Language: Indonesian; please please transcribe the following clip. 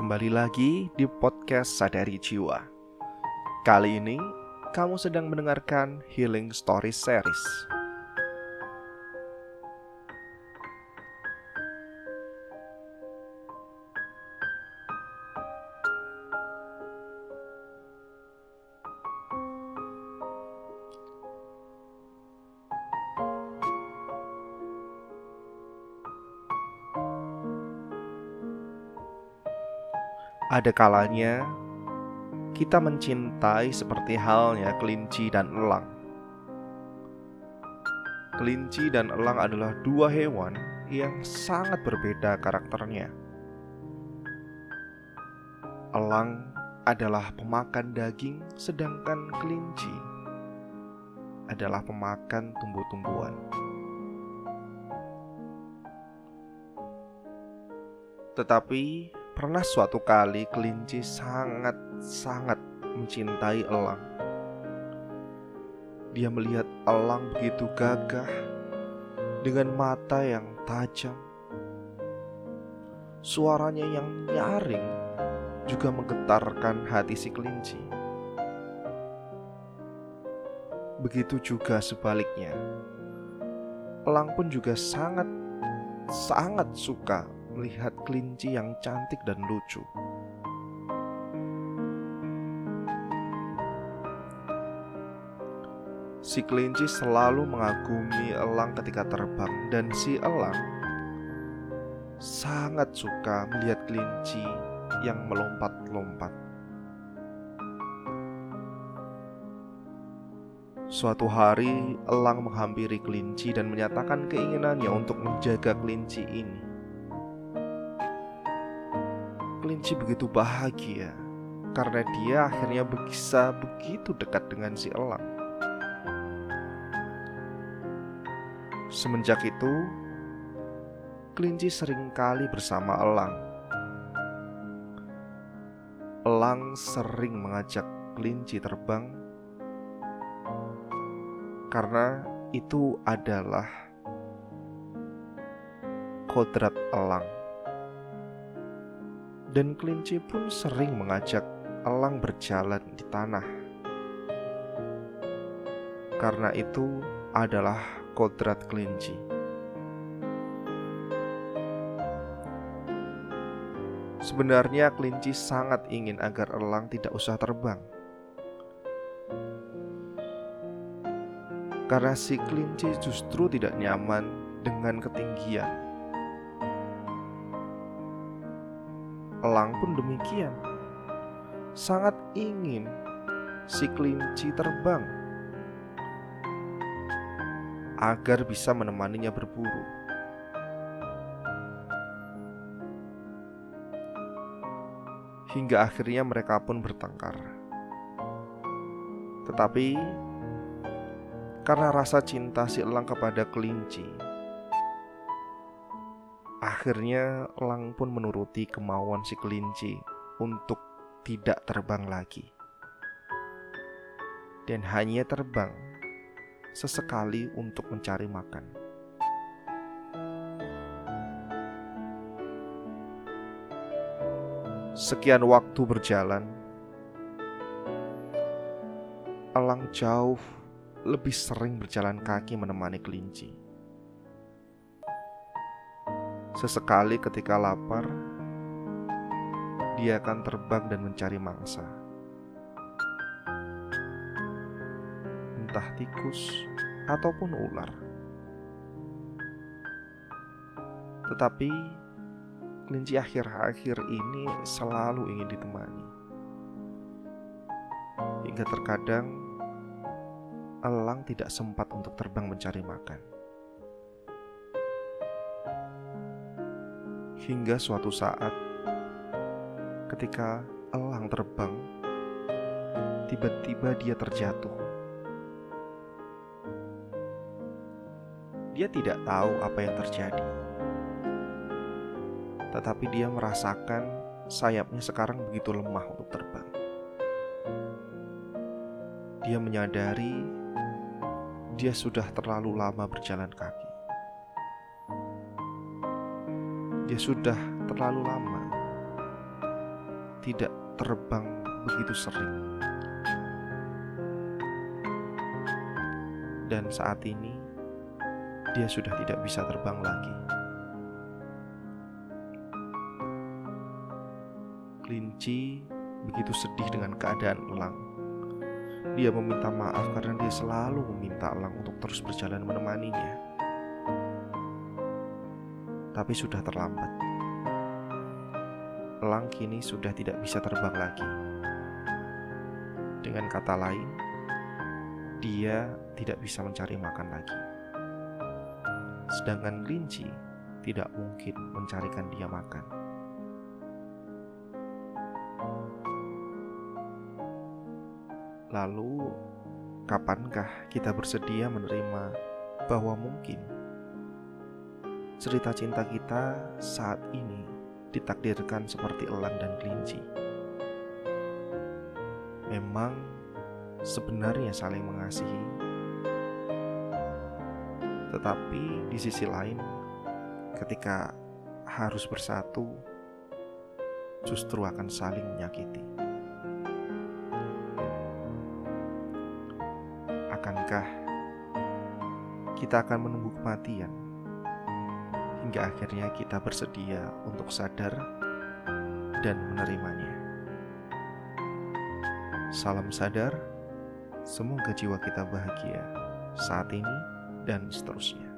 Kembali lagi di podcast Sadari Jiwa. Kali ini kamu sedang mendengarkan Healing Story Series. Ada kalanya kita mencintai seperti halnya kelinci dan elang. Kelinci dan elang adalah dua hewan yang sangat berbeda karakternya. Elang adalah pemakan daging, sedangkan kelinci adalah pemakan tumbuh-tumbuhan. Tetapi Pernah suatu kali kelinci sangat-sangat mencintai elang. Dia melihat elang begitu gagah dengan mata yang tajam. Suaranya yang nyaring juga menggetarkan hati si kelinci. Begitu juga sebaliknya. Elang pun juga sangat sangat suka melihat kelinci yang cantik dan lucu. Si kelinci selalu mengagumi elang ketika terbang, dan si elang sangat suka melihat kelinci yang melompat-lompat. Suatu hari, elang menghampiri kelinci dan menyatakan keinginannya untuk menjaga kelinci ini kelinci begitu bahagia karena dia akhirnya bisa begitu dekat dengan si elang. Semenjak itu, kelinci sering kali bersama elang. Elang sering mengajak kelinci terbang karena itu adalah kodrat elang dan kelinci pun sering mengajak elang berjalan di tanah. Karena itu adalah kodrat kelinci. Sebenarnya kelinci sangat ingin agar elang tidak usah terbang. Karena si kelinci justru tidak nyaman dengan ketinggian. Elang pun demikian. Sangat ingin si kelinci terbang agar bisa menemaninya berburu. Hingga akhirnya mereka pun bertengkar. Tetapi karena rasa cinta si elang kepada kelinci, Akhirnya elang pun menuruti kemauan si kelinci untuk tidak terbang lagi. Dan hanya terbang sesekali untuk mencari makan. Sekian waktu berjalan, elang jauh lebih sering berjalan kaki menemani kelinci. Sesekali ketika lapar, dia akan terbang dan mencari mangsa. Entah tikus ataupun ular. Tetapi kelinci akhir-akhir ini selalu ingin ditemani. Hingga terkadang elang tidak sempat untuk terbang mencari makan. Hingga suatu saat, ketika elang terbang, tiba-tiba dia terjatuh. Dia tidak tahu apa yang terjadi, tetapi dia merasakan sayapnya sekarang begitu lemah untuk terbang. Dia menyadari dia sudah terlalu lama berjalan kaki. Dia sudah terlalu lama tidak terbang begitu sering. Dan saat ini dia sudah tidak bisa terbang lagi. Kelinci begitu sedih dengan keadaan elang. Dia meminta maaf karena dia selalu meminta elang untuk terus berjalan menemaninya. Tapi sudah terlambat. Elang kini sudah tidak bisa terbang lagi. Dengan kata lain, dia tidak bisa mencari makan lagi. Sedangkan kelinci tidak mungkin mencarikan dia makan. Lalu, kapankah kita bersedia menerima bahwa mungkin cerita cinta kita saat ini ditakdirkan seperti elang dan kelinci? Memang sebenarnya saling mengasihi, tetapi di sisi lain, ketika harus bersatu, justru akan saling menyakiti. Akankah kita akan menunggu kematian hingga akhirnya kita bersedia untuk sadar dan menerimanya? Salam sadar, semoga jiwa kita bahagia saat ini dan seterusnya.